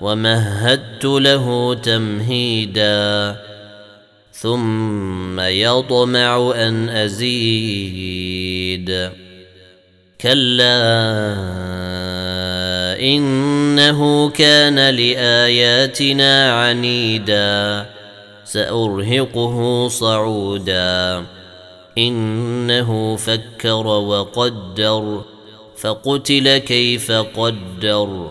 ومهدت له تمهيدا ثم يطمع أن أزيد. كلا إنه كان لآياتنا عنيدا سأرهقه صعودا. إنه فكر وقدر فقتل كيف قدر.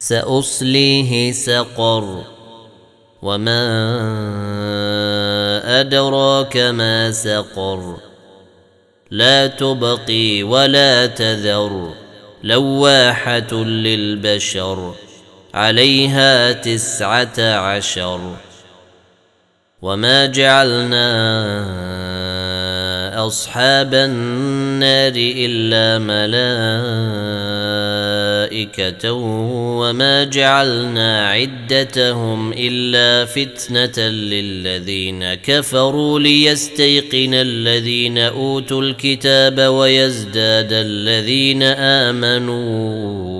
سأصليه سقر. وما أدراك ما سقر. لا تبقي ولا تذر. لواحة للبشر. عليها تسعة عشر. وما جعلنا أصحاب النار إلا ملائكة وما جعلنا عدتهم إلا فتنة للذين كفروا ليستيقن الذين أوتوا الكتاب ويزداد الذين آمنوا.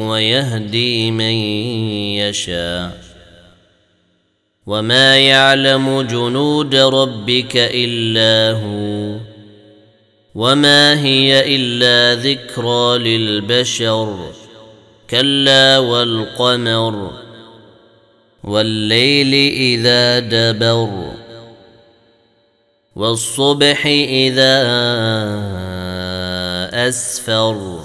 ويهدي من يشاء وما يعلم جنود ربك إلا هو وما هي إلا ذكرى للبشر كلا والقمر والليل إذا دبر والصبح إذا أسفر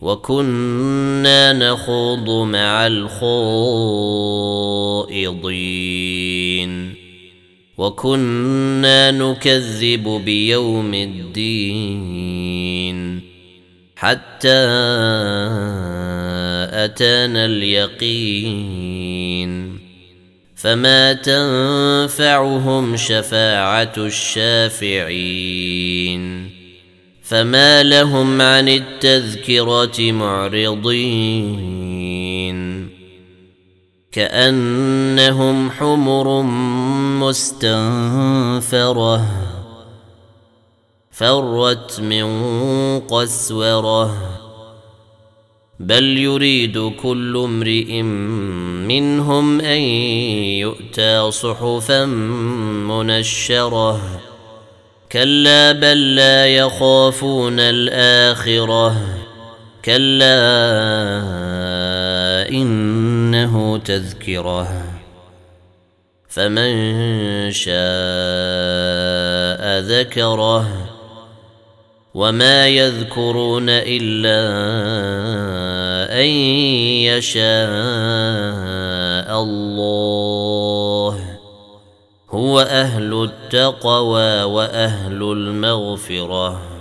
وكنا نخوض مع الخائضين. وكنا نكذب بيوم الدين. حتى أتانا اليقين. فما تنفعهم شفاعة الشافعين. فما لهم عن التذكرة معرضين كأنهم حمر مستنفرة فرت من قسوره بل يريد كل امرئ منهم ان يؤتى صحفا منشره كلا بل لا يخافون الآخرة. كلا إنه تذكرة. فمن شاء ذكره. وما يذكرون إلا أن يشاء الله. هو أهل التقوى وأهل المغفرة.